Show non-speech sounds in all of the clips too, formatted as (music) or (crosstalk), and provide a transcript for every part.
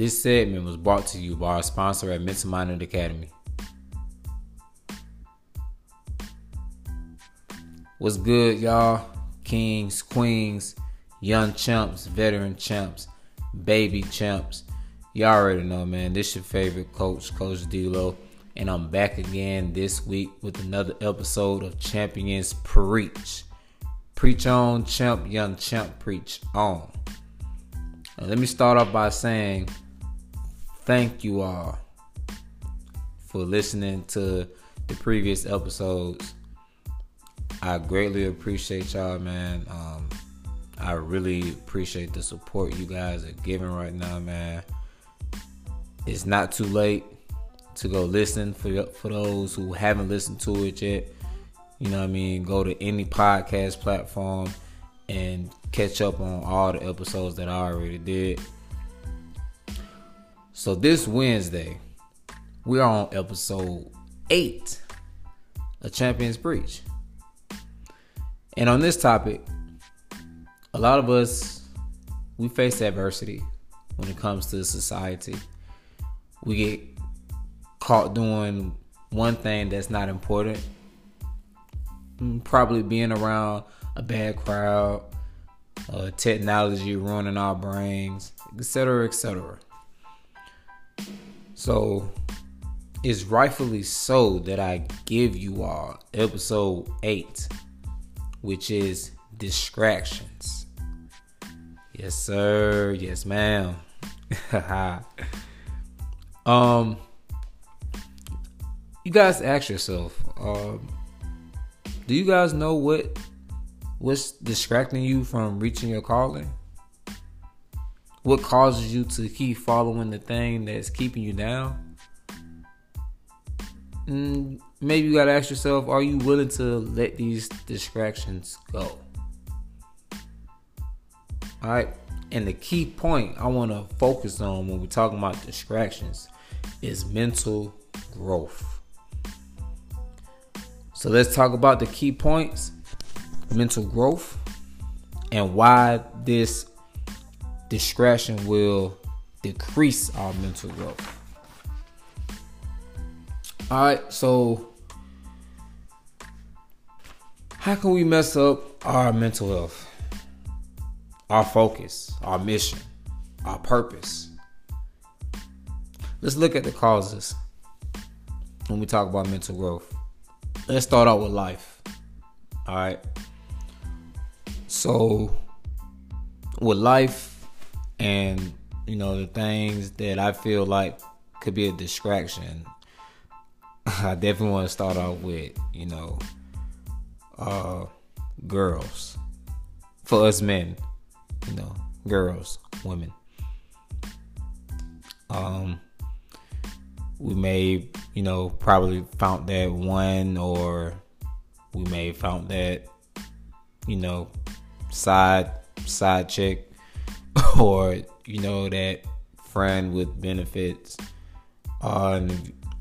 This segment was brought to you by our sponsor at Mental Academy. What's good, y'all? Kings, queens, young champs, veteran champs, baby champs. Y'all already know, man. This is your favorite coach, Coach D'Lo, and I'm back again this week with another episode of Champions Preach. Preach on, champ, young champ, preach on. Now, let me start off by saying thank you all for listening to the previous episodes. I greatly appreciate y'all, man. Um, I really appreciate the support you guys are giving right now, man. It's not too late to go listen for for those who haven't listened to it yet. You know what I mean? Go to any podcast platform and catch up on all the episodes that I already did. So this Wednesday, we're on episode eight of Champions Preach. And on this topic, a lot of us we face adversity when it comes to society. We get caught doing one thing that's not important. Mm, probably being around a bad crowd, uh, technology ruining our brains, etc., etc. So it's rightfully so that I give you all episode eight which is distractions. Yes, sir. Yes, ma'am. (laughs) um, you guys ask yourself, um, do you guys know what what's distracting you from reaching your calling? What causes you to keep following the thing that's keeping you down? Mm, maybe you gotta ask yourself are you willing to let these distractions go all right and the key point i want to focus on when we're talking about distractions is mental growth so let's talk about the key points mental growth and why this distraction will decrease our mental growth all right so how can we mess up our mental health, our focus, our mission, our purpose? Let's look at the causes when we talk about mental growth. Let's start out with life. All right. So, with life and you know the things that I feel like could be a distraction, (laughs) I definitely want to start off with you know uh, girls. For us men, you know, girls, women. Um, we may, you know, probably found that one, or we may found that, you know, side side chick, (laughs) or you know that friend with benefits. On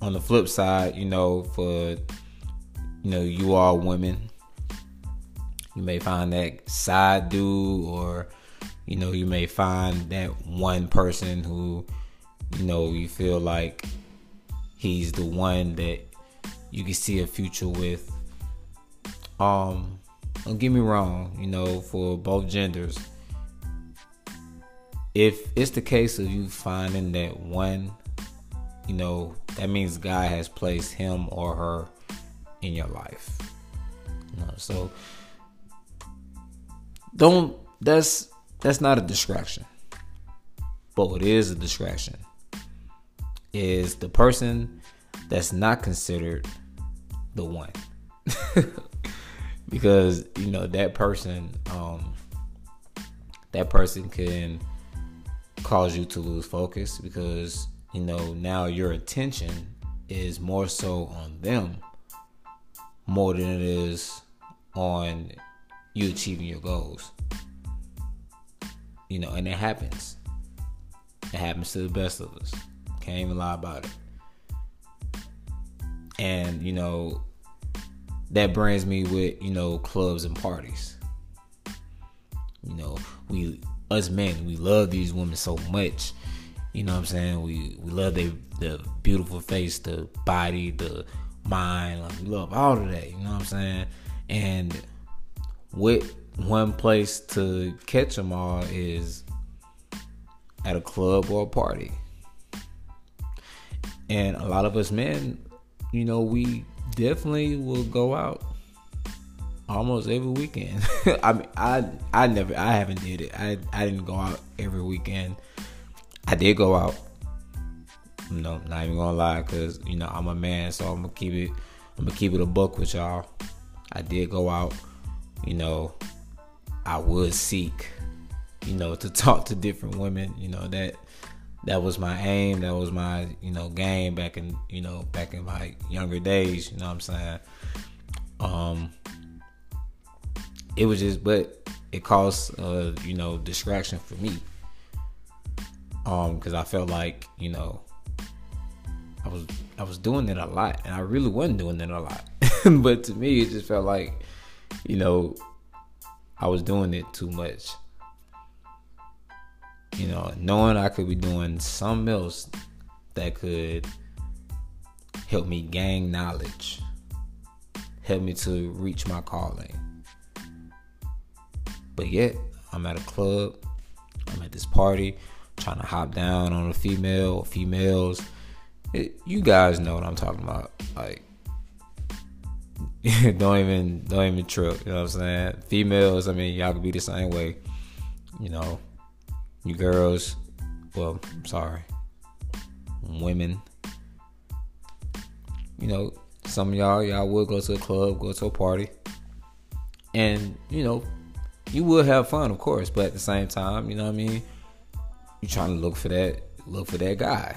on the flip side, you know, for you know you are women you may find that side dude, or you know, you may find that one person who, you know, you feel like he's the one that you can see a future with. Um, don't get me wrong, you know, for both genders. If it's the case of you finding that one, you know, that means God has placed him or her in your life. You know, so don't that's that's not a distraction. But what is a distraction is the person that's not considered the one. (laughs) because you know that person um that person can cause you to lose focus because you know now your attention is more so on them more than it is on you achieving your goals. You know, and it happens. It happens to the best of us. Can't even lie about it. And, you know, that brings me with, you know, clubs and parties. You know, we us men, we love these women so much. You know what I'm saying? We we love the the beautiful face, the body, the mind. Like we love all of that. You know what I'm saying? And with one place to catch them all is at a club or a party. And a lot of us men, you know, we definitely will go out almost every weekend. (laughs) I mean, I I never, I haven't did it. I I didn't go out every weekend. I did go out. No, not even gonna lie, cause you know I'm a man, so I'm gonna keep it. I'm gonna keep it a buck with y'all. I did go out. You know, I would seek, you know, to (laughs) talk to different women. You know that that was my aim. That was my you know game back in you know back in my younger days. You know what I'm saying? Um, it was just, but it caused uh, you know distraction for me. Um, because I felt like you know I was I was doing it a lot, and I really wasn't doing it a lot. (laughs) but to me, it just felt like you know I was doing it too much. You know, knowing I could be doing something else that could help me gain knowledge, help me to reach my calling. But yet, I'm at a club, I'm at this party, trying to hop down on a female or females. It, you guys know what I'm talking about. Like, (laughs) don't even don't even trip. You know what I'm saying? Females, I mean, y'all could be the same way. You know, you girls. Well, sorry, women. You know, some of y'all y'all would go to a club, go to a party, and you know, you will have fun, of course. But at the same time, you know what I mean. You're trying to look for that, look for that guy,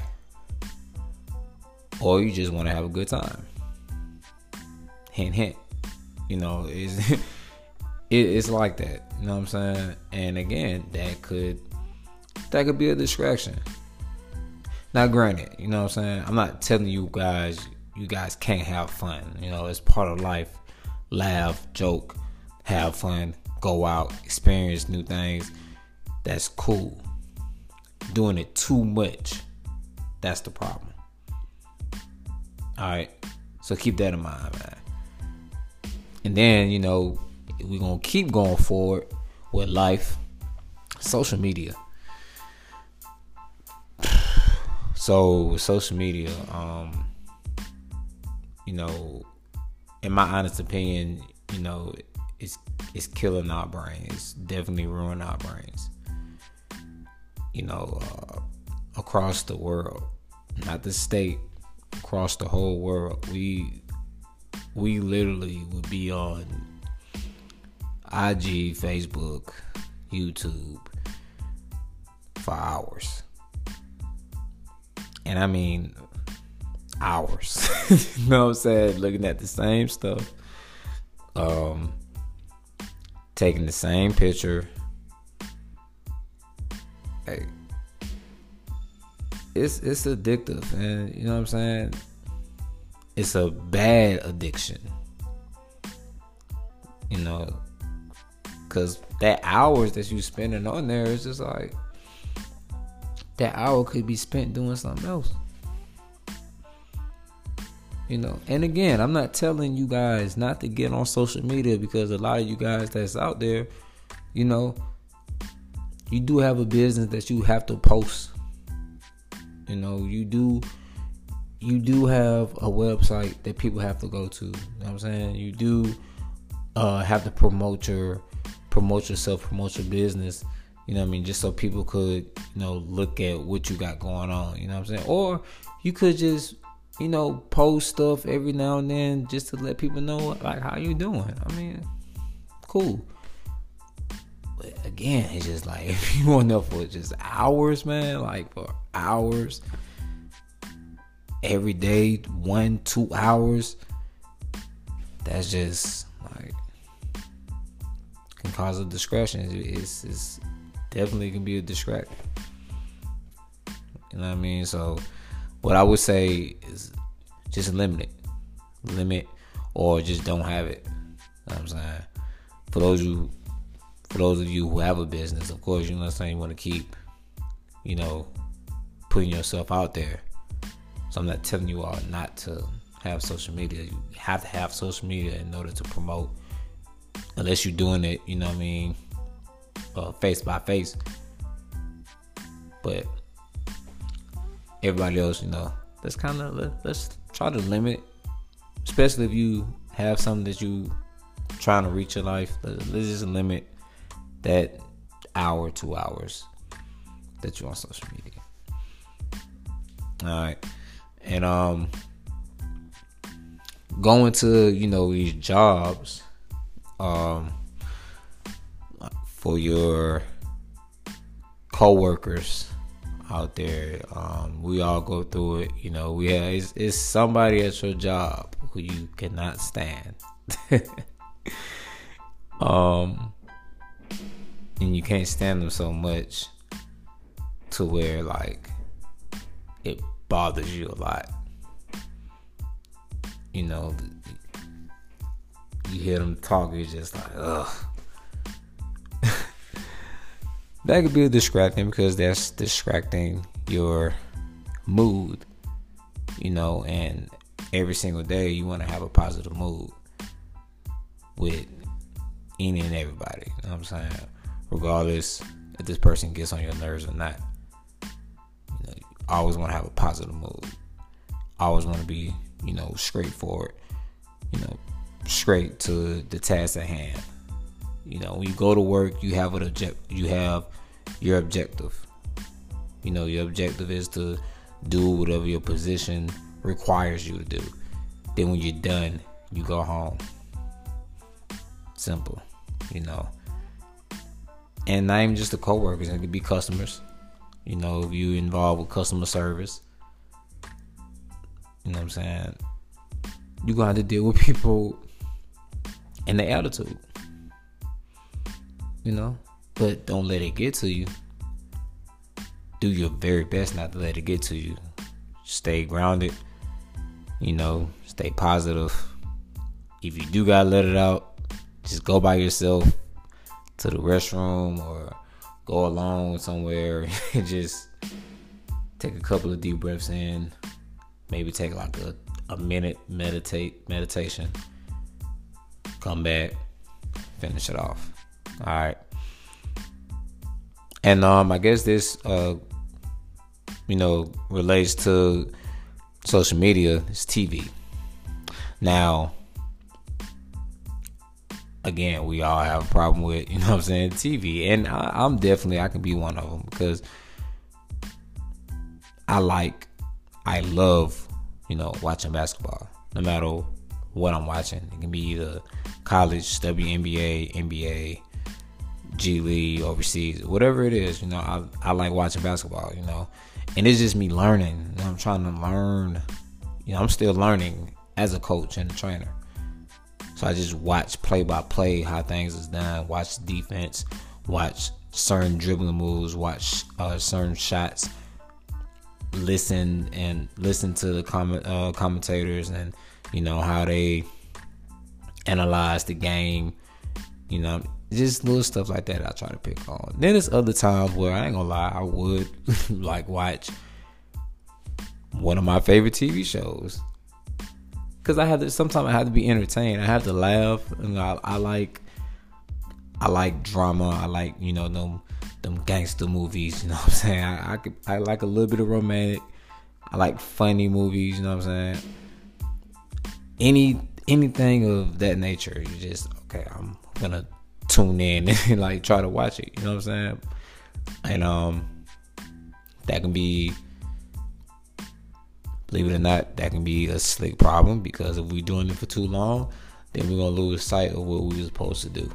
or you just want to have a good time. Hint hint. You know it's (laughs) it, it's like that you know what i'm saying? And again that could that could be a distraction. Now granted you know what i'm saying? I'm not telling you guys you guys can't have fun. You know it's part of life. Laugh joke have fun go out experience new things that's cool. Doing it too much that's the problem. All right so keep that in mind man. And then, you know, we're to keep going forward with life, social media. (sighs) So, social media, um, you know, in my honest opinion, you know, it's it's killing our brains. Definitely ruining our brains. You know, uh, across the world, not the state, across the whole world, we we literally would be on IG, Facebook, YouTube for hours. And I mean hours. (laughs) you know what I'm saying? Looking at the same stuff. Um taking the same picture. Hey. It's it's addictive and you know what I'm saying? it's a bad addiction. You know, because that hours that you spending on there is just like that hour could be spent doing something else. You know, and again, I'm not telling you guys not to get on social media because a lot of you guys that's out there, you know, you do have a business that you have to post. You know, you do you do have a website that people have to go to. You know what I'm saying? You do uh, have to promote your promote yourself, promote your business. You know I mean? Just so people could, you know, look at what you got going on. You know what I'm saying? Or you could just, you know, post stuff every now and then just to let people know like how you doing. I mean, cool. But again, it's just like (laughs) if you want know for just hours, man, like for hours every day, one, two hours, that's just like can cause a distraction. It's, it's definitely can be a distraction. You know what I mean? So, what I would say is just limit it, limit, or just don't have it. You know I'm saying? For those you, for those of you who have a business, of course, you know what I'm saying. You want to keep, you know, putting yourself out there. So I'm not telling you all not to have social media. You have to have social media in order to promote. Unless you're doing it, you know what I mean, uh, face by face. But everybody else, you know, let's kind of let, let's try to limit, especially if you have something that you trying to reach in life. Let's just limit that hour, two hours that you're on social media. All right, and um, going to you know these jobs, um, for your coworkers out there. Um, we all go through it. You know, we have it's, it's somebody at your job who you cannot stand. (laughs) um, and you can't stand them so much to where like it bothers you a lot. You know, you hear them talk, you're just like, ugh. That could be a distracting because that's distracting your mood, you know, and every single day you want to have a positive mood with any and everybody. You know what I'm saying? Regardless if this person gets on your nerves or not. You know, you always want to have a positive mood. Always want to be, you know, straightforward. You know, straight to the task at hand. You know, when you go to work, you have an object. You have your objective. You know, your objective is to do whatever your position requires you to do. Then when you're done, you go home. Simple, you know. And not even just the coworkers, it could be customers. You know, if you involved with customer service, you know what I'm saying? You're gonna have to deal with people and their attitude. You know? But don't let it get to you. Do your very best not to let it get to you. Stay grounded. You know, stay positive. If you do gotta let it out, just go by yourself to the restroom or go alone somewhere and (laughs) just take a couple of deep breaths in. Maybe take like a, a minute meditate meditation. Come back, finish it off. All right. And um, I guess this, uh, you know, relates to social media. It's TV. Now, again, we all have a problem with, (laughs) you know what I'm saying, TV. And I, am definitely, I can be one of them because I like, I love, you know, watching basketball. No matter what I'm watching, it can be either college, WNBA, NBA, G League, overseas, whatever it is. You know, I, I like watching basketball. You know, and it's just me learning. I'm trying to learn. You know, I'm still learning as a coach and a trainer. So I just watch play by play how things is done. Watch defense. Watch certain dribbling moves. Watch uh, certain shots. Listen and listen to the comment uh, commentators and you know how they analyze the game. You know, just little stuff like that I try to pick on. Then there's other times where I ain't gonna lie, I would (laughs) like watch one of my favorite TV shows. Cause I have to sometimes I have to be entertained. I have to laugh and I, I like I like drama. I like, you know, them them gangster movies, you know what I'm saying? I I, I like a little bit of romantic. I like funny movies, you know what I'm saying? Any anything of that nature, you just okay, I'm gonna tune in (laughs) and like try to watch it. You know what I'm saying? And um, that can be, believe it or not, that can be a slick problem because if we're doing it for too long, then we're gonna lose sight of what we were supposed to do.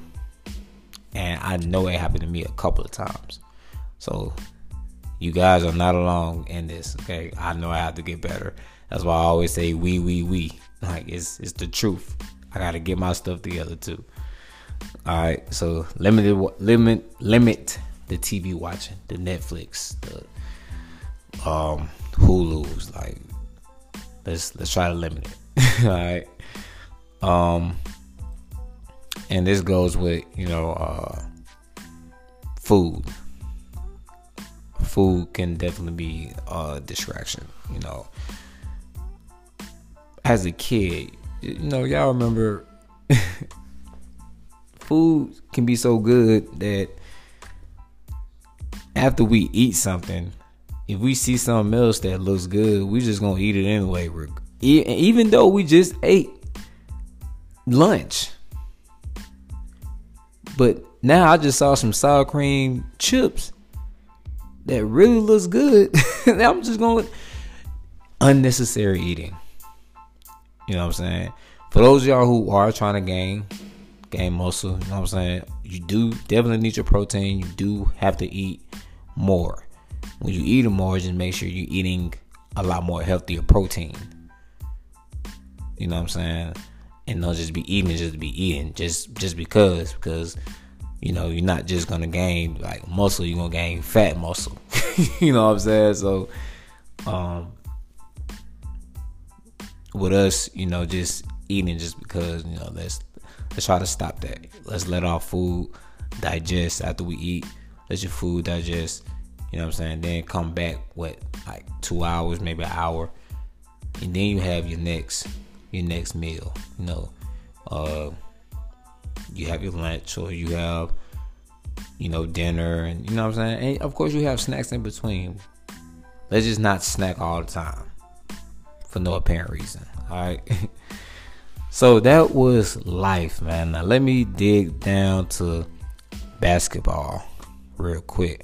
And I know it happened to me a couple of times. So you guys are not alone in this. Okay, I know I have to get better. That's why I always say we, we, we. Like it's it's the truth. I gotta get my stuff together too. All right, so limited limit limit the TV watching, the Netflix, the um Hulu's. Like let's let's try to limit it. (laughs) All right. Um, and this goes with you know uh, food. food can definitely be a distraction. You know, as a kid, you know, y'all remember (laughs) food can be so good that after we eat something, if we see something else that looks good, we just gonna eat it anyway. Even though we just ate lunch, but now I just saw some sour cream chips that really looks good. (laughs) I'm just going unnecessary eating. You know what I'm saying? For those y'all who are trying to gain gain muscle, you know what I'm saying? You do definitely need your protein. You do have to eat more. When you eat more, just make sure you're eating a lot more healthier protein. You know what I'm saying? And don't just be eating just be eating, just just because because you know you're not just gonna gain like muscle, you're gonna gain fat muscle. (laughs) you know what I'm saying? So um with us, you know, just eating just because, you know, let's let's try to stop that. Let's let our food digest after we eat. Let your food digest. You know what I'm saying? Then come back what like two hours, maybe an hour, and then you have your next your next meal. You know, uh, you have your lunch or you have you know dinner, and you know what I'm saying. And of course, you have snacks in between. Let's just not snack all the time for no apparent reason. All right. (laughs) so that was life, man. Now let me dig down to basketball real quick.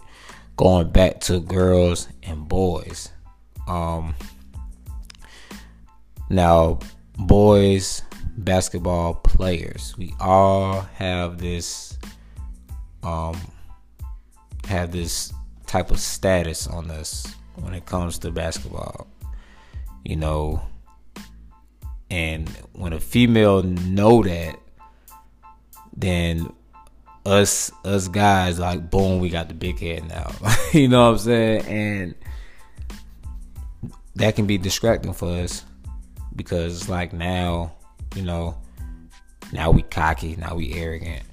Going back to girls and boys. Um now boys basketball players. We all have this um have this type of status on us when it comes to basketball you know and when a female know that then us us guys like boom we got the big head now. (laughs) You know what i'm saying? And that can be distracting for us because like now you know now we cocky now we arrogant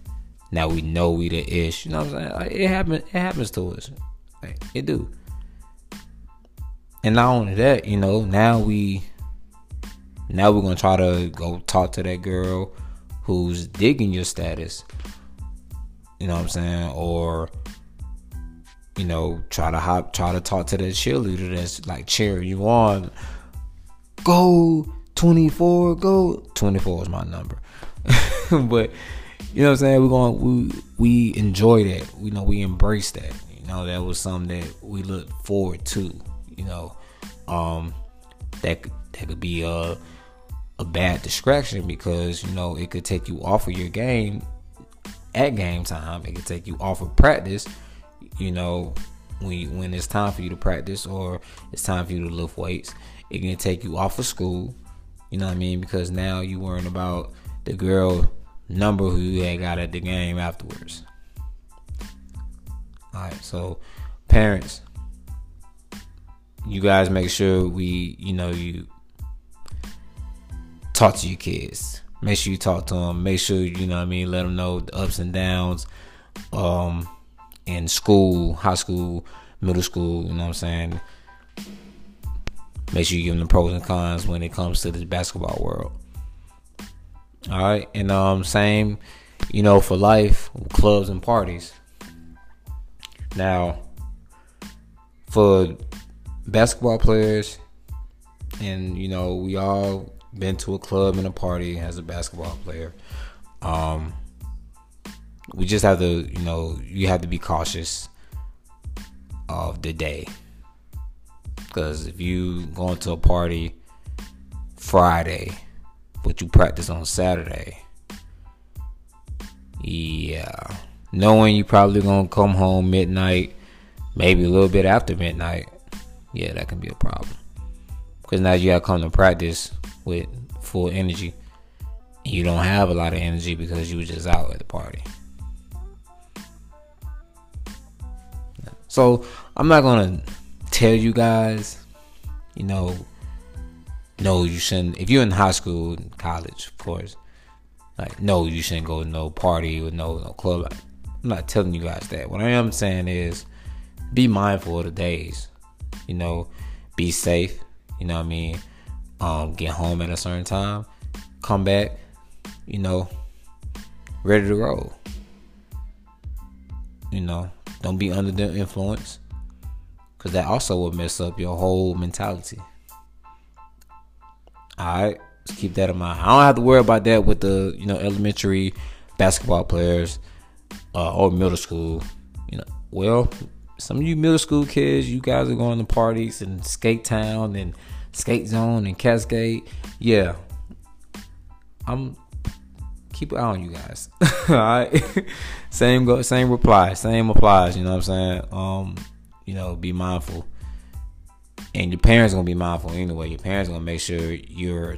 now we know we the ish. You know what i'm saying? Like, it happens it happens to us. Like, it do. And not only that, you know, now we now we're gonna try to go talk to that girl who's digging your status. You know what I'm saying? Or you know, try to hop try to talk to that cheerleader that's like cheering you on. Go 24, go 24 is my number. (laughs) but you know what I'm saying? We're going we we enjoy that. We know we embrace that. You know, that was something that we look forward to you know, um, that that could be a a bad distraction because you know it could take you off of your game at game time. It could take you off of practice. You know, when when it's time for you to practice or it's time for you to lift weights, it can take you off of school. You know what I mean? Because now you worrying about the girl number who you had got at the game afterwards. All right, so parents, you guys make sure we, you know, you talk to your kids. Make sure you talk to them. Make sure you know what I mean. Let them know the ups and downs, um, in school, high school, middle school. You know what I'm saying. Make sure you give them the pros and cons when it comes to the basketball world. All right, and um, same, you know, for life, clubs and parties. Now, for basketball players, and you know, we all been to a club and a party as a basketball player. Um, we just have to, you know, you have to be cautious of the day. Because if you go into a party Friday, but you practice on Saturday, yeah, knowing you probably gonna come home midnight, maybe a little bit after midnight, yeah, that can be a problem. Because now you gotta come to practice with full energy. You don't have a lot of energy because you were just out at the party. So I'm not gonna tell you guys, you know, no, you shouldn't. If you're in high school, college, of course, like no, you shouldn't go to no party or no no club. I'm not telling you guys that. What I am saying is be mindful of the days. You know, be safe. You know what I mean? Um, get home at a certain time, come back, you know, ready to roll. You know, don't be under the influence. Cause that also will mess up your whole mentality. Alright, let's keep that in mind. I don't have to worry about that with the, you know, elementary basketball players uh, or middle school. You know, well, some of you middle school kids, you guys are going to parties and skate town and skate zone and Cascade. Yeah, I'm keep an eye on you guys. (laughs) All right, (laughs) same go, same reply, same applies. You know what I'm saying? Um, you know, be mindful, and your parents gonna be mindful anyway. Your parents gonna make sure you're,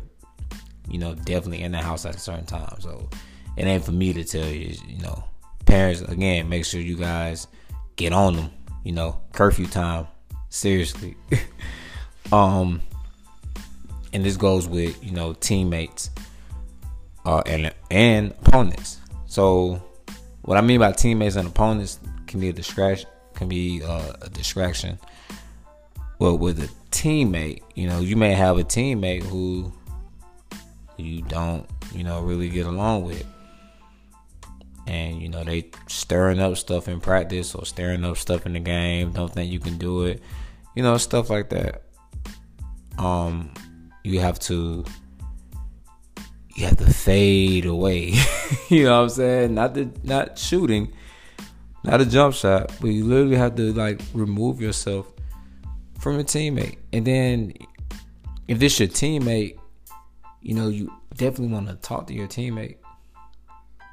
you know, definitely in the house at a certain time. So it ain't for me to tell you. You know, parents again, make sure you guys get on them. You know, curfew time. Seriously. (laughs) um, and this goes with you know teammates uh, and and opponents. So, what I mean by teammates and opponents can be a distraction. Can be uh, a distraction. Well, with a teammate, you know, you may have a teammate who you don't, you know, really get along with, and you know they stirring up stuff in practice or stirring up stuff in the game. Don't think you can do it, you know, stuff like that. Um, you have to you have to fade away. (laughs) you know what I'm saying? Not the not shooting, not a jump shot, but you literally have to like remove yourself from a teammate. And then if this your teammate, you know, you definitely want to talk to your teammate.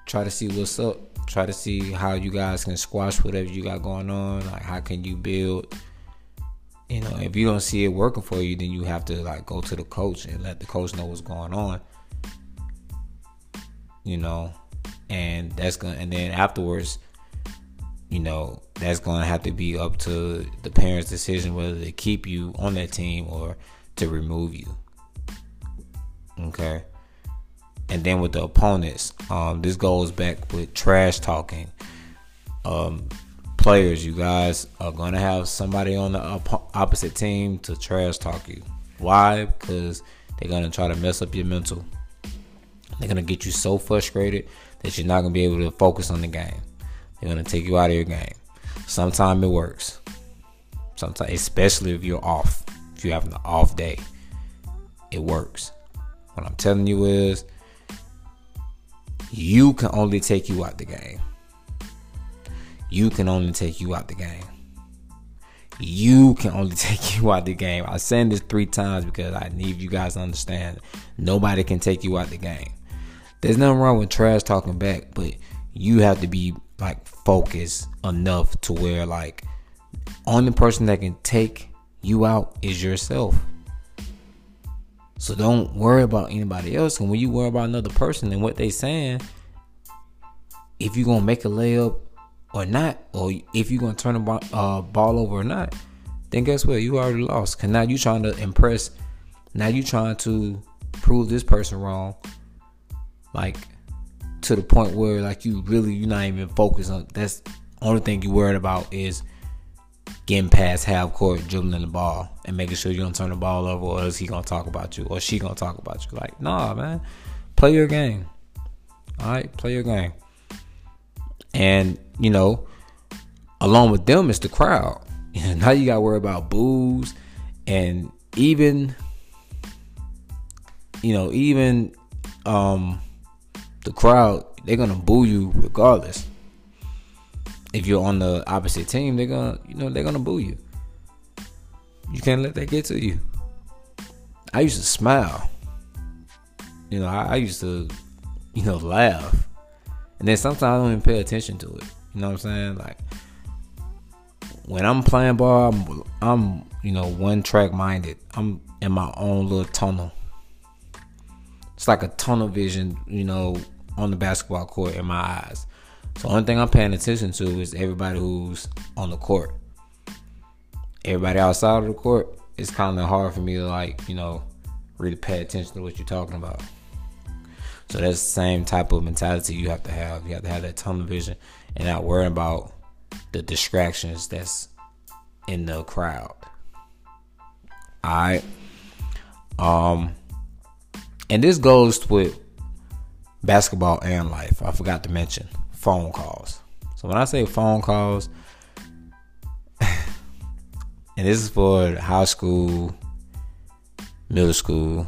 Try to see what's up. Try to see how you guys can squash whatever you got going on. Like how can you build you know, if you don't see it working for you, then you have to like go to the coach and let the coach know what's going on you know, and that's gonna and then afterwards, you know, that's gonna have to be up to the parents' decision whether to keep you on that team or to remove you. Okay. And then with the opponents, um, this goes back with trash talking. Um, players, you guys are gonna have somebody on the op- opposite team to trash talk you. Why? Because they're gonna try to mess up your mental. They're gonna get you so frustrated that you're not gonna be able to focus on the game. They're gonna take you out of your game. Sometimes it works. Sometimes, especially if you're off, if you're having an off day, it works. What I'm telling you is, you can only take you out the game. You can only take you out the game. You can only (laughs) take you out the game. I said this three times because I need you guys to understand. Nobody can take you out the game there's nothing wrong with trash talking back, but you have to be like focused enough to where like only person that can take you out is yourself. So don't worry about anybody else. And when you worry about another person and what they saying, if you're gonna make a layup or not, or if you're gonna turn ball, uh, ball over or not, then guess what? You already lost. Cause now you trying to impress. Now you trying to prove this person wrong like to the point where like you really you're not even focused on that's only thing you worried about is getting past half court dribbling the ball and making sure you don't turn the ball over or is he gonna talk about you or she gonna talk about you like nah man play your game all right play your game and you know along with them is the crowd (laughs) now you gotta worry about boos and even you know even um the crowd they're gonna boo you regardless. If you're on the opposite team, they're gonna you know they're gonna boo you. You can't let that get to you. I used to smile. You know, I, I used to, you know, laugh. And then sometimes I don't even pay attention to it. You know what I'm saying? Like when I'm playing ball, I'm, I'm you know, one track minded. I'm in my own little tunnel it's like a tunnel vision, you know, on the basketball court in my eyes. So only thing I'm paying attention to is everybody who's on the court. Everybody outside of the court, it's kind of hard for me to like, you know, really pay attention to what you're talking about. So that's the same type of mentality you have to have. You have to have that tunnel vision and not worrying about the distractions that's in the crowd. Alright. Um and this goes with basketball and life. I forgot to mention phone calls. So when I say phone calls, (laughs) and this is for high school, middle school,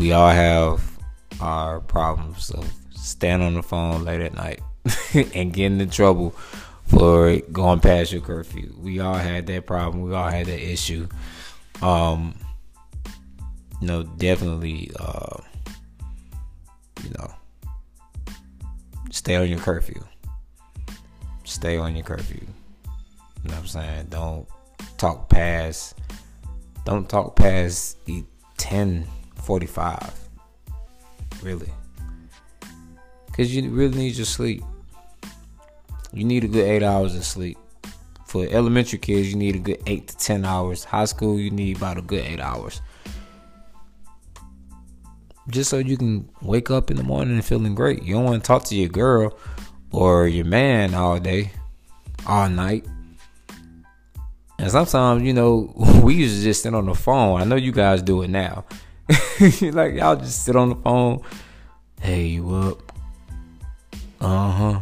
we all have our problems of staying on the phone late at night (laughs) and getting in trouble for going past your curfew. We all had that problem. We all had that issue. Um, you know, definitely, uh, you know, stay on your curfew. Stay on your curfew. You know what I'm saying? Don't talk past. Don't talk past 10:45. Really, because you really need your sleep. You need a good eight hours of sleep. For elementary kids, you need a good eight to ten hours. High school, you need about a good eight hours just so you can wake up in the morning and feeling great. You don't want to talk to your girl or your man all day, all night. And sometimes, you know, (laughs) we used to just sit on the phone. I know you guys do it now. (laughs) like y'all just sit on the phone. Hey, you up? Uh huh.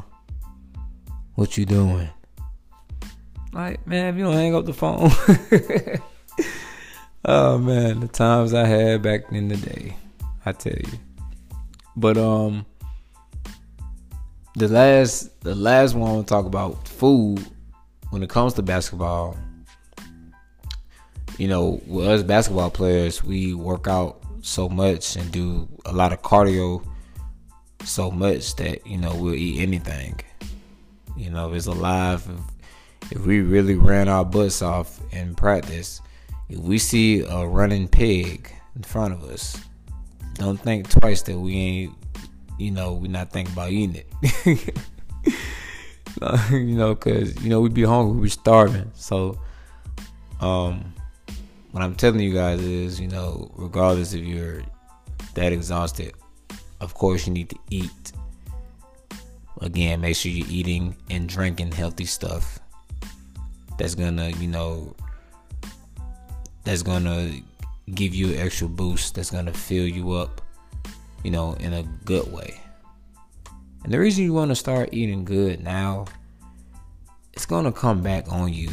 What you doing? Like, man, if you don't hang up the phone. (laughs) oh man, the times I had back in the day. I tell you. But um the last the last one we'll talk about food when it comes to basketball. You know, with us basketball players, we work out so much and do a lot of cardio so much that, you know, we'll eat anything. You know, it's alive if, if we really ran our butts off in practice, if we see a running pig in front of us, don't think twice that we ain't, you know, we're not thinking about eating it. (laughs) you know, cause you know we be hungry, we starving. So, um, what I'm telling you guys is, you know, regardless if you're that exhausted, of course you need to eat. Again, make sure you're eating and drinking healthy stuff. That's gonna, you know, that's gonna give you an extra boost that's gonna fill you up, you know, in a good way. And the reason you want to start eating good now, it's gonna come back on you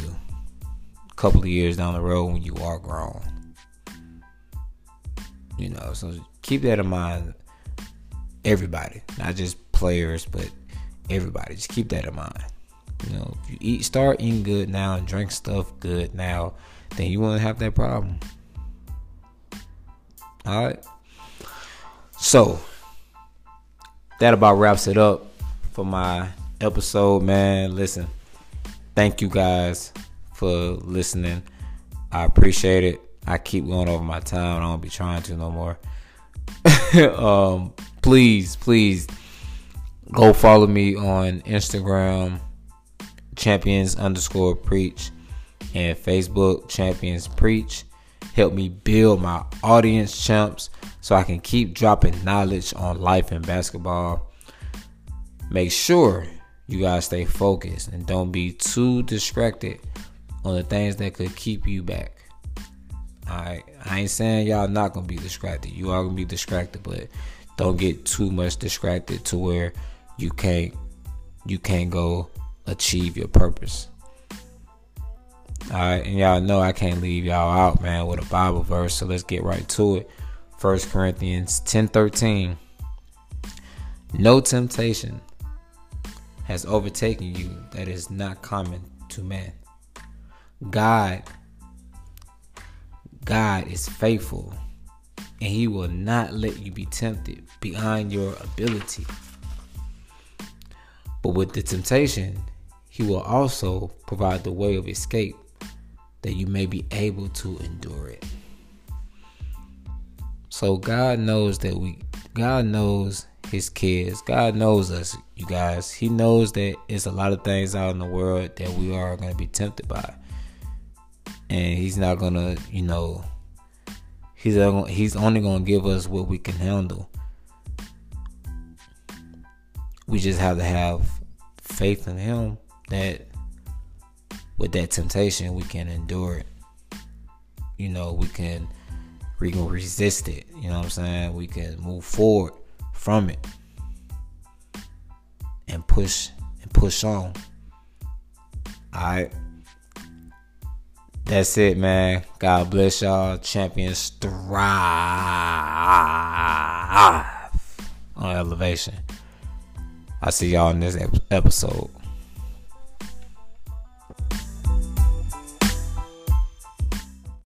couple of years down the road when you are grown. You know, so keep that in mind. Everybody, not just players, but everybody, just keep that in mind. You know, if you eat, start eating good now and drink stuff good now, then you won't have that problem. All right. So that about wraps it up for my episode, man. Listen, thank you guys for listening. I appreciate it. I keep going over my time. I don't be trying to no more. (laughs) um, please, please go follow me on Instagram, champions underscore preach, and Facebook, champions preach help me build my audience champs so I can keep dropping knowledge on life and basketball. Make sure you guys stay focused and don't be too distracted on the things that could keep you back. Alright, I ain't saying y'all not gonna be distracted. You are gonna be distracted, but don't get too much distracted to where you can't you can't go achieve your purpose. Alright, and y'all know I can't leave y'all out, man, with a Bible verse. So let's get right to it. First Corinthians 10 13. No temptation has overtaken you that is not common to man. God, God is faithful, and He will not let you be tempted beyond your ability. But with the temptation, He will also provide the way of escape that you may be able to endure it. So God knows that we God knows his kids. God knows us, you guys. He knows that it's a lot of things out in the world that we are going to be tempted by. And he's not to, you know, he's he's only to give us what we can handle. We just have to have faith in him that with that temptation, we can endure it. You know, we can we can resist it. You know what I'm saying? We can move forward from it and push and push on. Alright. That's it, man. God bless y'all. Champions thrive on elevation. I'll see y'all in this episode.